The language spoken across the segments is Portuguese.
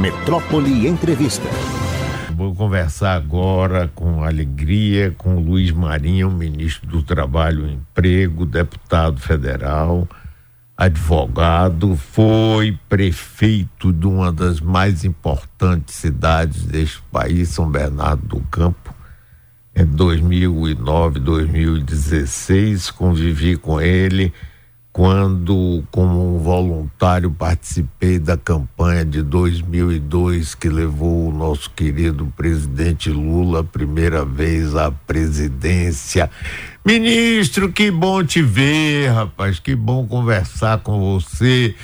Metrópole Entrevista. Vou conversar agora com alegria com Luiz Marinho, ministro do Trabalho e Emprego, deputado federal, advogado, foi prefeito de uma das mais importantes cidades deste país, São Bernardo do Campo, em 2009, 2016. Convivi com ele quando, como voluntário, participei da campanha de 2002 que levou o nosso querido presidente Lula, primeira vez à presidência. Ministro, que bom te ver, rapaz, que bom conversar com você,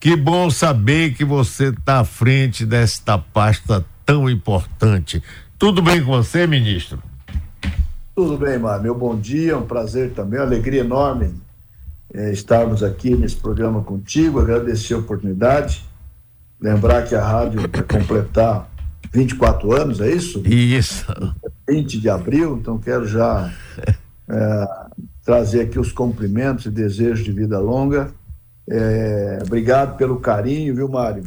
que bom saber que você está à frente desta pasta tão importante. Tudo bem com você, ministro? Tudo bem, Mar. Meu bom dia, um prazer também, uma alegria enorme é, estarmos aqui nesse programa contigo, agradecer a oportunidade, lembrar que a rádio vai completar 24 anos, é isso? Isso. 20 de abril, então quero já é, trazer aqui os cumprimentos e desejos de vida longa. É, obrigado pelo carinho, viu, Mário?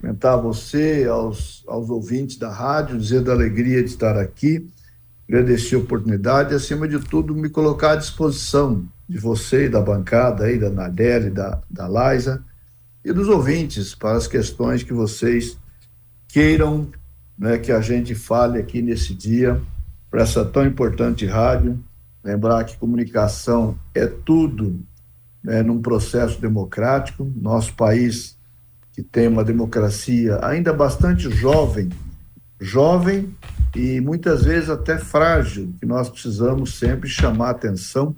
Comentar a você, aos, aos ouvintes da rádio, dizer da alegria de estar aqui, agradecer a oportunidade e, acima de tudo, me colocar à disposição de você e da bancada aí, da Nardelli, da, da Liza, e dos ouvintes para as questões que vocês queiram né, que a gente fale aqui nesse dia, para essa tão importante rádio. Lembrar que comunicação é tudo né, num processo democrático. Nosso país, que tem uma democracia ainda bastante jovem, jovem e muitas vezes até frágil, que nós precisamos sempre chamar a atenção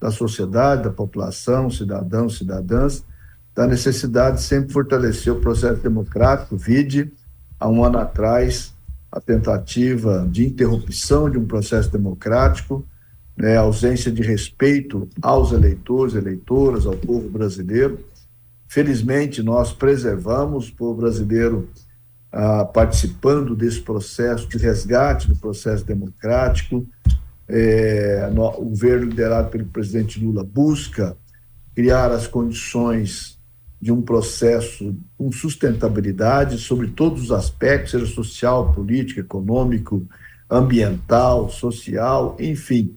da sociedade, da população, cidadãos, cidadãs, da necessidade de sempre fortalecer o processo democrático. Vide, há um ano atrás, a tentativa de interrupção de um processo democrático, né, ausência de respeito aos eleitores, eleitoras, ao povo brasileiro. Felizmente, nós preservamos o povo brasileiro ah, participando desse processo de resgate do processo democrático, é, no, o governo liderado pelo presidente Lula busca criar as condições de um processo com sustentabilidade sobre todos os aspectos, seja social, político, econômico, ambiental, social, enfim,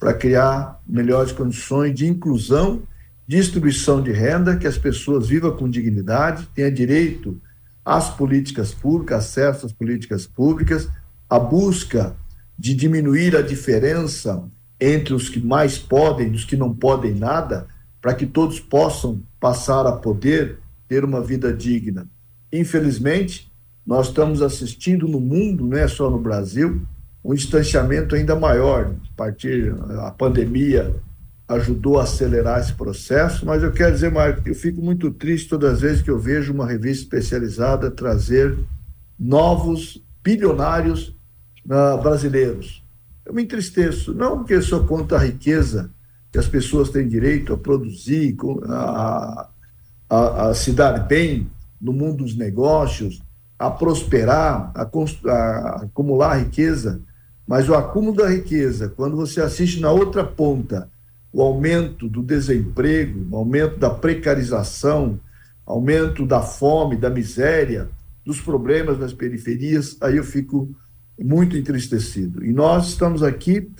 para criar melhores condições de inclusão, distribuição de renda, que as pessoas vivam com dignidade, tenham direito às políticas públicas, acesso às políticas públicas, a busca de diminuir a diferença entre os que mais podem e os que não podem nada, para que todos possam passar a poder ter uma vida digna. Infelizmente, nós estamos assistindo no mundo, não é só no Brasil, um distanciamento ainda maior. A partir a pandemia ajudou a acelerar esse processo, mas eu quero dizer, Marco, eu fico muito triste todas as vezes que eu vejo uma revista especializada trazer novos bilionários uh, brasileiros. Eu me entristeço, não porque sou contra a riqueza que as pessoas têm direito a produzir, a, a, a se dar bem no mundo dos negócios, a prosperar, a, a, acumular riqueza, mas o acúmulo da riqueza, quando você assiste na outra ponta o aumento do desemprego, o aumento da precarização, aumento da fome, da miséria, dos problemas nas periferias, aí eu fico muito entristecido. E nós estamos aqui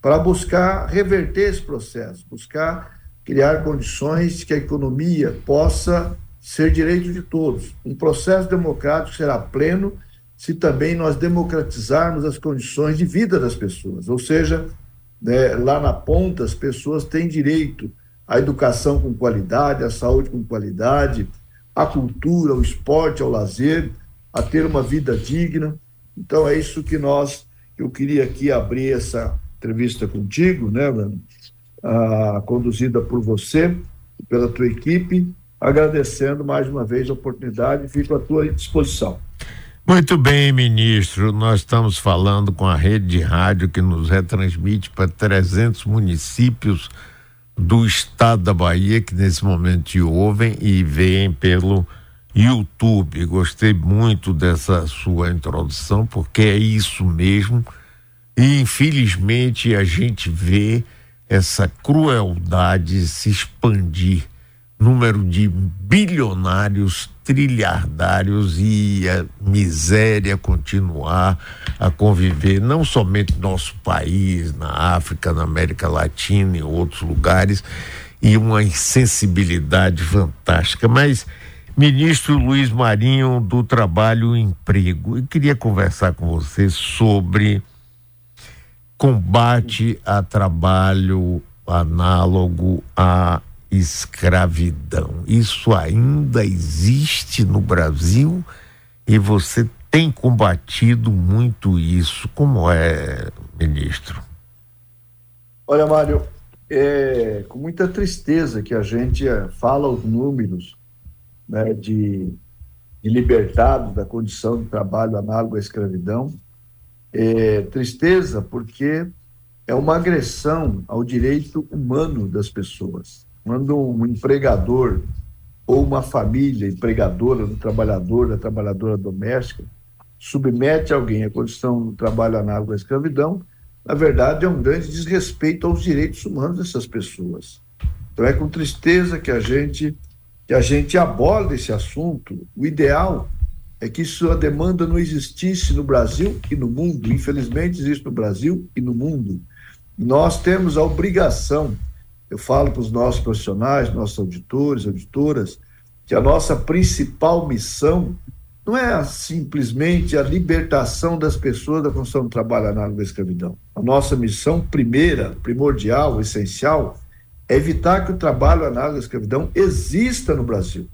para buscar reverter esse processo, buscar criar condições que a economia possa ser direito de todos. Um processo democrático será pleno se também nós democratizarmos as condições de vida das pessoas. Ou seja, né, lá na ponta, as pessoas têm direito à educação com qualidade, à saúde com qualidade, à cultura, ao esporte, ao lazer, a ter uma vida digna. Então é isso que nós, eu queria aqui abrir essa entrevista contigo, né, Bruno? Ah, conduzida por você, pela tua equipe, agradecendo mais uma vez a oportunidade fico à tua disposição. Muito bem, ministro. Nós estamos falando com a rede de rádio que nos retransmite para 300 municípios do estado da Bahia que nesse momento te ouvem e veem pelo YouTube. Gostei muito dessa sua introdução, porque é isso mesmo. E infelizmente a gente vê essa crueldade se expandir número de bilionários, trilhardários e a miséria continuar a conviver, não somente no nosso país, na África, na América Latina e outros lugares, e uma insensibilidade fantástica. Mas, ministro Luiz Marinho do Trabalho e Emprego, eu queria conversar com você sobre combate a trabalho análogo à escravidão. Isso ainda existe no Brasil e você tem combatido muito isso. Como é, ministro? Olha, Mário, é com muita tristeza que a gente é, fala os números né, de, de libertados da condição de trabalho análogo à escravidão. É, tristeza porque é uma agressão ao direito humano das pessoas. Quando um empregador ou uma família empregadora do trabalhador, da trabalhadora doméstica, submete alguém à condição do trabalho análogo à escravidão, na verdade é um grande desrespeito aos direitos humanos dessas pessoas. Então é com tristeza que a gente que a gente aborda esse assunto. O ideal é que sua demanda não existisse no Brasil e no mundo. Infelizmente existe no Brasil e no mundo. Nós temos a obrigação, eu falo para os nossos profissionais, nossos auditores, auditoras, que a nossa principal missão não é simplesmente a libertação das pessoas da condição do trabalho análogo à escravidão. A nossa missão primeira, primordial, essencial, é evitar que o trabalho análogo à escravidão exista no Brasil.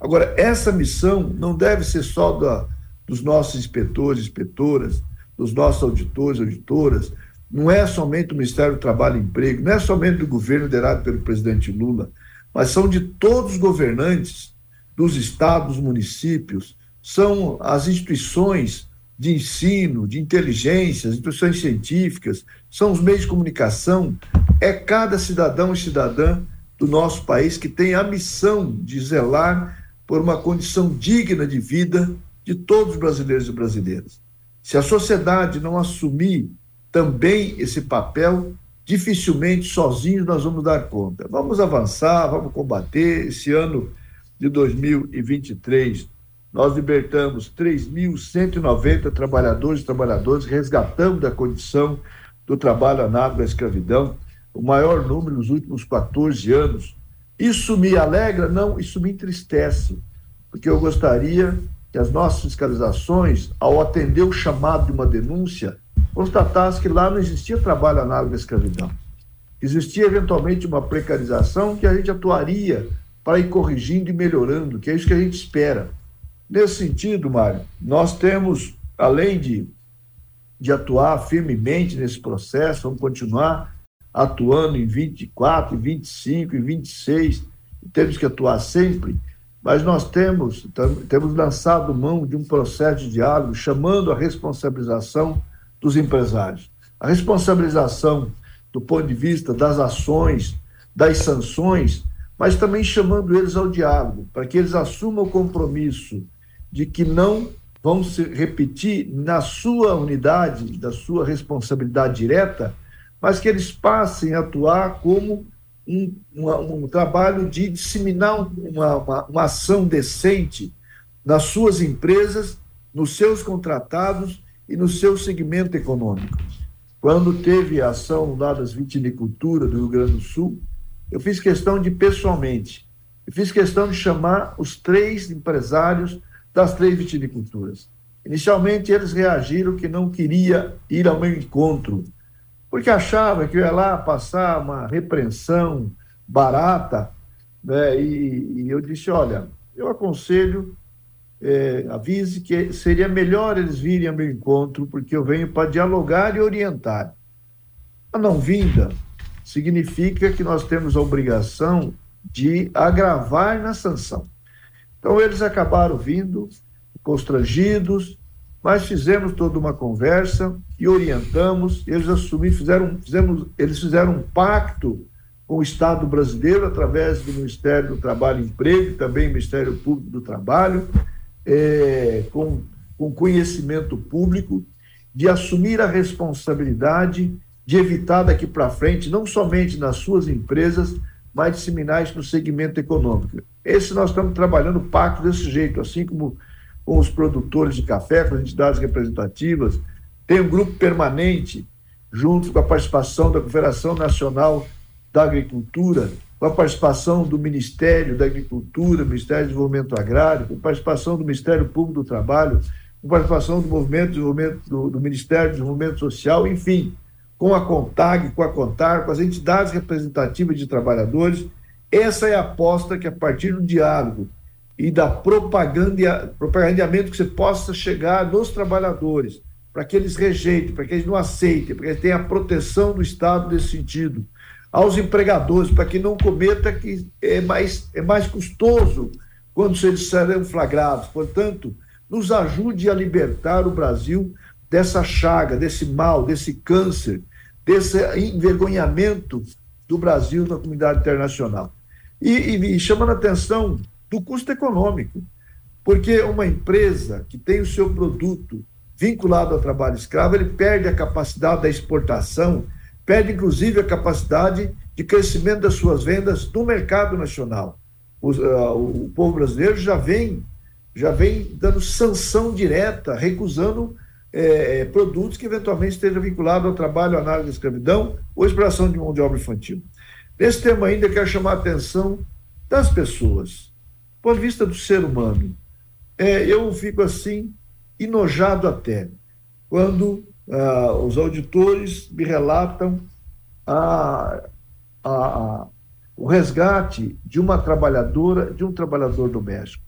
Agora, essa missão não deve ser só da, dos nossos inspetores, inspetoras, dos nossos auditores, auditoras, não é somente o Ministério do Trabalho e Emprego, não é somente do governo liderado pelo presidente Lula, mas são de todos os governantes dos estados, dos municípios, são as instituições de ensino, de inteligência, as instituições científicas, são os meios de comunicação, é cada cidadão e cidadã do nosso país que tem a missão de zelar por uma condição digna de vida de todos os brasileiros e brasileiras. Se a sociedade não assumir também esse papel, dificilmente sozinhos nós vamos dar conta. Vamos avançar, vamos combater. Esse ano de 2023, nós libertamos 3.190 trabalhadores e trabalhadoras, resgatamos da condição do trabalho análogo à escravidão, o maior número nos últimos 14 anos. Isso me alegra? Não, isso me entristece, porque eu gostaria que as nossas fiscalizações, ao atender o chamado de uma denúncia, constatasse que lá não existia trabalho análogo à escravidão. Existia eventualmente uma precarização que a gente atuaria para ir corrigindo e melhorando, que é isso que a gente espera. Nesse sentido, Mário, nós temos, além de, de atuar firmemente nesse processo, vamos continuar atuando em 24, em 25, em 26, temos que atuar sempre, mas nós temos, temos lançado mão de um processo de diálogo chamando a responsabilização dos empresários. A responsabilização do ponto de vista das ações, das sanções, mas também chamando eles ao diálogo, para que eles assumam o compromisso de que não vão se repetir na sua unidade, da sua responsabilidade direta, mas que eles passem a atuar como um, uma, um trabalho de disseminar uma, uma, uma ação decente nas suas empresas, nos seus contratados e no seu segmento econômico. Quando teve a ação lá das vitiniculturas do Rio Grande do Sul, eu fiz questão de, pessoalmente, eu fiz questão de chamar os três empresários das três vitiniculturas. Inicialmente, eles reagiram que não queria ir ao meu encontro, porque achava que eu ia lá passar uma repreensão barata, né? e, e eu disse, olha, eu aconselho é, avise que seria melhor eles virem ao meu encontro, porque eu venho para dialogar e orientar. A não vinda significa que nós temos a obrigação de agravar na sanção. Então, eles acabaram vindo constrangidos, mas fizemos toda uma conversa e orientamos. Eles assumiram, fizeram, fizemos, eles fizeram um pacto com o Estado brasileiro através do Ministério do Trabalho e Emprego, também Ministério Público do Trabalho é, com, com conhecimento público, de assumir a responsabilidade de evitar daqui para frente, não somente nas suas empresas, mas disseminar isso no segmento econômico. Esse nós estamos trabalhando pacto desse jeito, assim como com os produtores de café, com as entidades representativas, tem um grupo permanente, junto com a participação da Confederação Nacional da Agricultura, com a participação do Ministério da Agricultura, Ministério do Desenvolvimento Agrário, com a participação do Ministério Público do Trabalho, com a participação do Movimento de Desenvolvimento, do, do Ministério do Desenvolvimento Social, enfim, com a CONTAG, com a CONTAR, com as entidades representativas de trabalhadores. Essa é a aposta que, a partir do diálogo e da propaganda, propagandeamento que você possa chegar nos trabalhadores, para que eles rejeitem, para que eles não aceitem, para que eles tenham a proteção do Estado nesse sentido. Aos empregadores, para que não cometa que é mais, é mais custoso quando eles serão flagrados. Portanto, nos ajude a libertar o Brasil dessa chaga, desse mal, desse câncer, desse envergonhamento do Brasil na comunidade internacional. E, e, e chamando a atenção do custo econômico, porque uma empresa que tem o seu produto vinculado ao trabalho escravo, ele perde a capacidade da exportação, perde inclusive a capacidade de crescimento das suas vendas no mercado nacional. O, uh, o povo brasileiro já vem, já vem dando sanção direta, recusando é, produtos que eventualmente estejam vinculados ao trabalho, análise da escravidão ou exploração de mão de obra infantil. Nesse tema ainda, quero chamar a atenção das pessoas, do ponto de vista do ser humano. É, eu fico assim, enojado até, quando ah, os auditores me relatam a, a, a, o resgate de uma trabalhadora, de um trabalhador doméstico.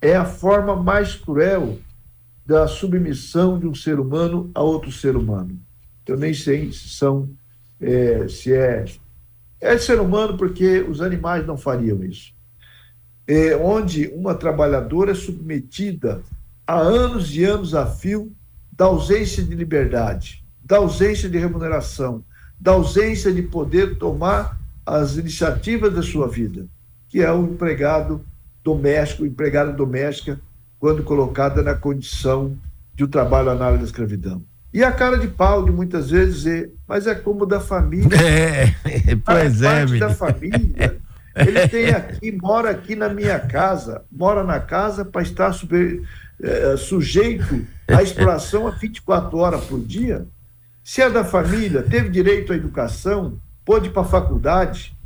É a forma mais cruel da submissão de um ser humano a outro ser humano. Eu nem sei se são, é, se é, é ser humano porque os animais não fariam isso. É, onde uma trabalhadora é submetida há anos e anos a fio da ausência de liberdade, da ausência de remuneração, da ausência de poder tomar as iniciativas da sua vida, que é o empregado doméstico, empregada doméstica, quando colocada na condição de um trabalho análogo da escravidão. E a cara de pau de muitas vezes dizer, mas é como da família. É, pois é, parte da família. Ele tem aqui, mora aqui na minha casa, mora na casa para estar super, é, sujeito à exploração a 24 horas por dia? Se é da família, teve direito à educação, pôde ir para a faculdade,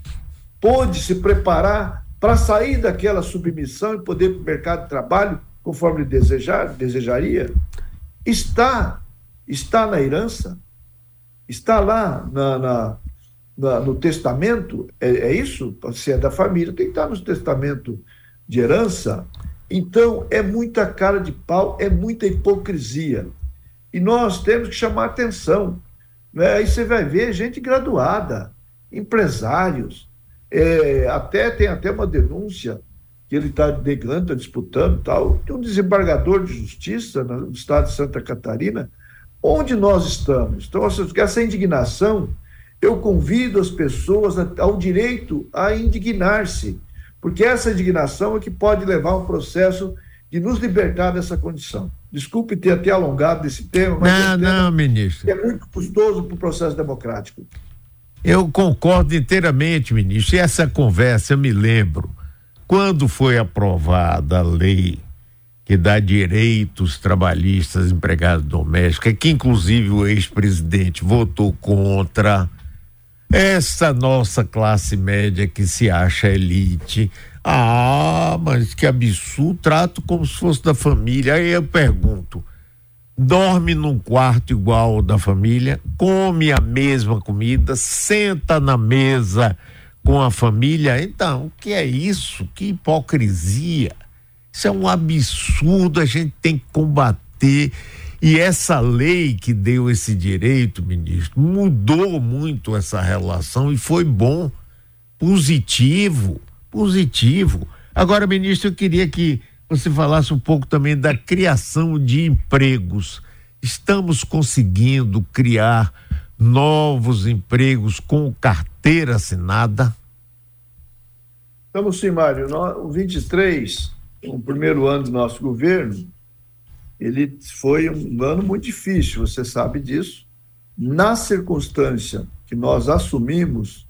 pôde se preparar para sair daquela submissão e poder ir para o mercado de trabalho conforme desejar, desejaria, está, está na herança, está lá na, na no testamento, é, é, isso? Se é da família, tem que estar no testamento de herança, então, é muita cara de pau, é muita hipocrisia. E nós temos que chamar atenção. Né? Aí você vai ver gente graduada, empresários, é, até tem até uma denúncia que ele está negando, está disputando tal, de um desembargador de justiça no estado de Santa Catarina. Onde nós estamos? Então, essa indignação, eu convido as pessoas ao direito a indignar-se porque essa indignação é que pode levar um processo de nos libertar dessa condição. Desculpe ter até alongado desse tema, mas não, é não, ministro. é muito custoso para o processo democrático. Eu concordo inteiramente, ministro. E essa conversa eu me lembro quando foi aprovada a lei que dá direitos trabalhistas empregados domésticos, que inclusive o ex-presidente votou contra essa nossa classe média que se acha elite. Ah, mas que absurdo, trato como se fosse da família. Aí eu pergunto: dorme num quarto igual ao da família, come a mesma comida, senta na mesa com a família. Então, o que é isso? Que hipocrisia! Isso é um absurdo, a gente tem que combater e essa lei que deu esse direito, ministro, mudou muito essa relação e foi bom, positivo, positivo. Agora, ministro, eu queria que você falasse um pouco também da criação de empregos. Estamos conseguindo criar novos empregos com carteira assinada? Estamos sim, Mário. O 23, o primeiro ano do nosso governo, ele foi um ano muito difícil, você sabe disso. Na circunstância que nós assumimos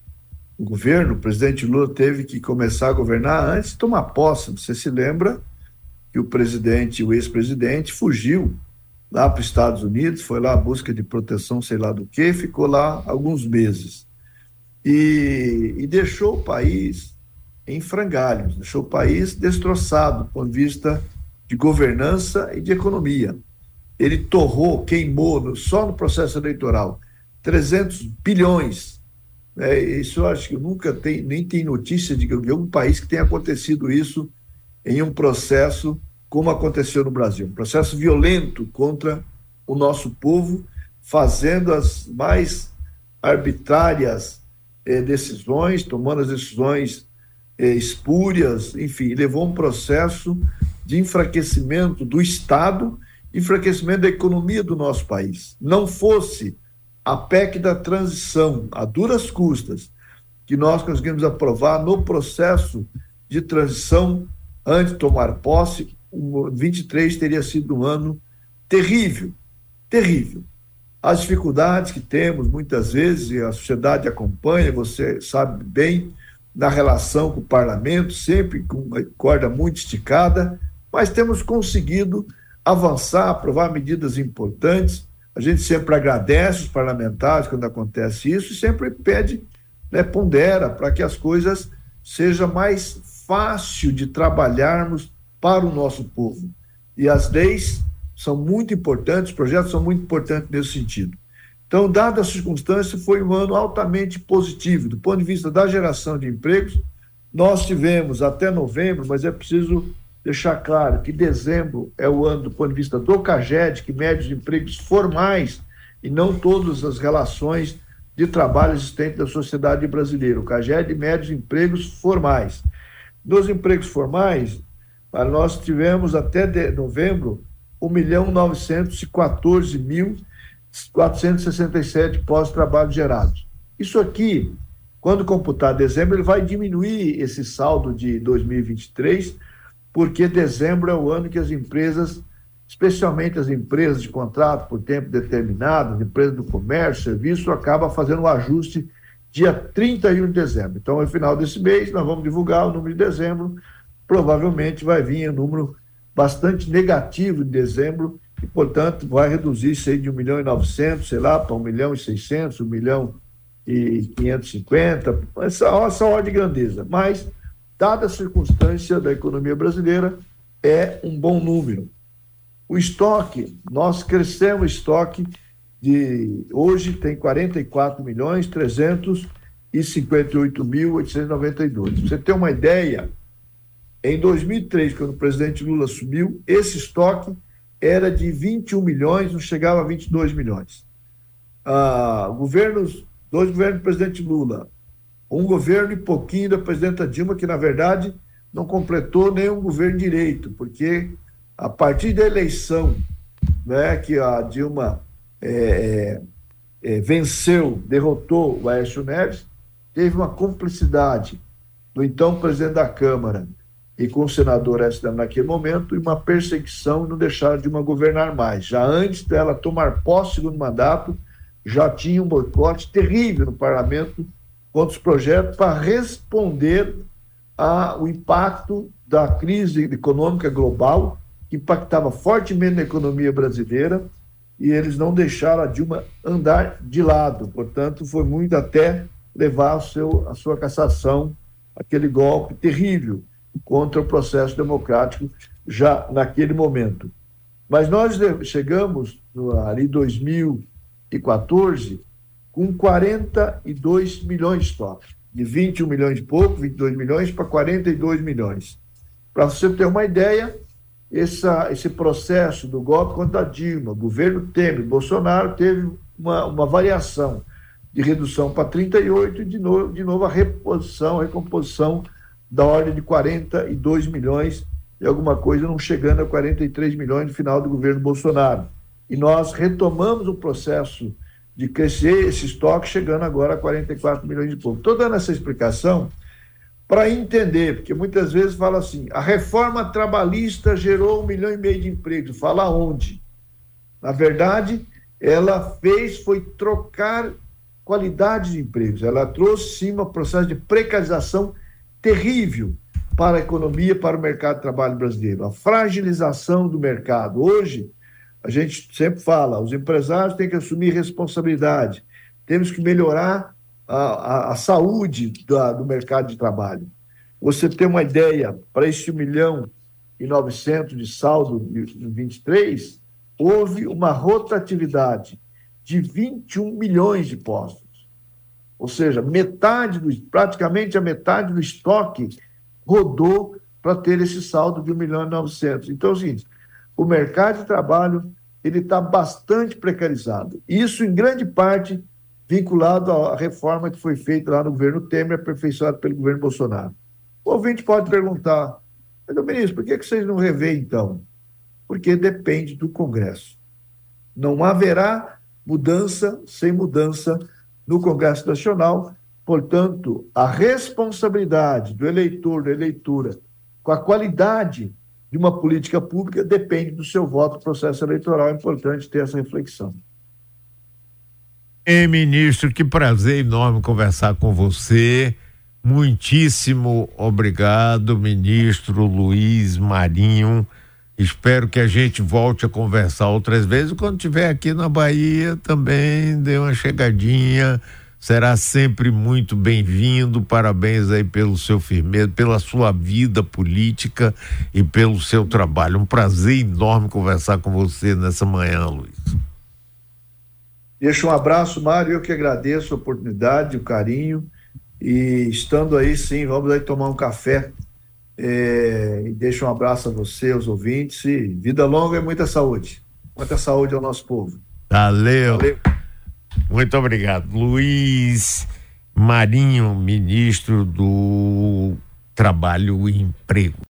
o governo, o presidente Lula teve que começar a governar antes de tomar posse. Você se lembra que o presidente, o ex-presidente, fugiu lá para os Estados Unidos, foi lá à busca de proteção, sei lá do que, ficou lá alguns meses. E, e deixou o país em frangalhos, deixou o país destroçado de vista de governança e de economia. Ele torrou, queimou, só no processo eleitoral, 300 bilhões. É, isso eu acho que nunca tem, nem tem notícia de algum país que tenha acontecido isso em um processo como aconteceu no Brasil. Um processo violento contra o nosso povo, fazendo as mais arbitrárias eh, decisões, tomando as decisões eh, espúrias, enfim, levou um processo de enfraquecimento do Estado, enfraquecimento da economia do nosso país. Não fosse a PEC da transição, a duras custas, que nós conseguimos aprovar no processo de transição antes de tomar posse, o 23 teria sido um ano terrível, terrível. As dificuldades que temos muitas vezes, e a sociedade acompanha, você sabe bem, na relação com o parlamento, sempre com uma corda muito esticada, mas temos conseguido avançar, aprovar medidas importantes. A gente sempre agradece os parlamentares quando acontece isso e sempre pede, né, pondera para que as coisas seja mais fácil de trabalharmos para o nosso povo. E as leis são muito importantes, os projetos são muito importantes nesse sentido. Então, dada a circunstância, foi um ano altamente positivo. Do ponto de vista da geração de empregos, nós tivemos até novembro, mas é preciso deixar claro que dezembro é o ano do ponto de vista do CAGED, que mede os empregos formais e não todas as relações de trabalho existentes da sociedade brasileira. O CAGED mede os empregos formais. Nos empregos formais, nós tivemos até novembro 1 milhão 914 mil 467 pós-trabalho gerados. Isso aqui, quando computar dezembro, ele vai diminuir esse saldo de 2023, porque dezembro é o ano que as empresas, especialmente as empresas de contrato por tempo determinado, as empresas do comércio, serviço, acaba fazendo o um ajuste dia 31 de dezembro. Então, no final desse mês, nós vamos divulgar o número de dezembro, provavelmente vai vir um número bastante negativo de dezembro e, portanto, vai reduzir isso aí de 1 milhão e 900, sei lá, para 1 milhão e 600, 1 milhão e 550, essa, essa ordem de grandeza. Mas, dada a circunstância da economia brasileira, é um bom número. O estoque, nós crescemos o estoque de hoje tem 44 milhões 358 mil 892. Você tem uma ideia? Em 2003, quando o presidente Lula assumiu, esse estoque era de 21 milhões, não chegava a 22 milhões. Ah, governos, dois governos do presidente Lula, um governo e pouquinho da presidenta Dilma, que na verdade não completou nenhum governo direito, porque a partir da eleição né, que a Dilma é, é, é, venceu, derrotou o Aécio Neves, teve uma cumplicidade do então presidente da Câmara e com o senador Aécio naquele momento, e uma perseguição não deixaram de uma governar mais. Já antes dela tomar posse do mandato, já tinha um boicote terrível no parlamento contra os projetos para responder ao impacto da crise econômica global, que impactava fortemente na economia brasileira e eles não deixaram a Dilma andar de lado. Portanto, foi muito até levar o seu, a sua cassação, aquele golpe terrível contra o processo democrático já naquele momento. Mas nós chegamos ali 2014 com 42 milhões de estoque, de 21 milhões e pouco, 22 milhões para 42 milhões. Para você ter uma ideia, essa, esse processo do golpe contra a Dilma, governo Temer, Bolsonaro teve uma, uma variação de redução para 38 e de novo, de novo a reposição, a recomposição da ordem de 42 milhões e alguma coisa, não chegando a 43 milhões no final do governo Bolsonaro. E nós retomamos o processo de crescer esse estoque, chegando agora a 44 milhões de pouco. Estou dando essa explicação para entender, porque muitas vezes fala assim: a reforma trabalhista gerou um milhão e meio de empregos. Fala onde? Na verdade, ela fez foi trocar qualidade de empregos. Ela trouxe sim um processo de precarização terrível para a economia, para o mercado de trabalho brasileiro. A fragilização do mercado. Hoje, a gente sempre fala, os empresários têm que assumir responsabilidade. Temos que melhorar a, a, a saúde da, do mercado de trabalho. Você tem uma ideia, para este 1 milhão e 900 de saldo de 23, houve uma rotatividade de 21 milhões de postos. Ou seja, metade do, praticamente a metade do estoque rodou para ter esse saldo de 1 milhão e 900. Então, é o seguinte, o mercado de trabalho ele está bastante precarizado. Isso, em grande parte, vinculado à reforma que foi feita lá no governo Temer, aperfeiçoada pelo governo Bolsonaro. O ouvinte pode perguntar, ministro, por que vocês não revêem, então? Porque depende do Congresso. Não haverá mudança sem mudança no Congresso Nacional. Portanto, a responsabilidade do eleitor, da eleitora, com a qualidade de uma política pública depende do seu voto no processo eleitoral. É importante ter essa reflexão. É, ministro, que prazer enorme conversar com você. Muitíssimo obrigado, ministro Luiz Marinho. Espero que a gente volte a conversar outras vezes. Quando estiver aqui na Bahia, também dê uma chegadinha. Será sempre muito bem-vindo. Parabéns aí pelo seu firmeza, pela sua vida política e pelo seu trabalho. Um prazer enorme conversar com você nessa manhã, Luiz. Deixa um abraço, Mário. Eu que agradeço a oportunidade, o carinho e estando aí, sim, vamos aí tomar um café. É, e deixa um abraço a você, aos ouvintes. E vida longa e muita saúde. Muita saúde ao nosso povo. Valeu. Valeu. Muito obrigado. Luiz Marinho, ministro do Trabalho e Emprego.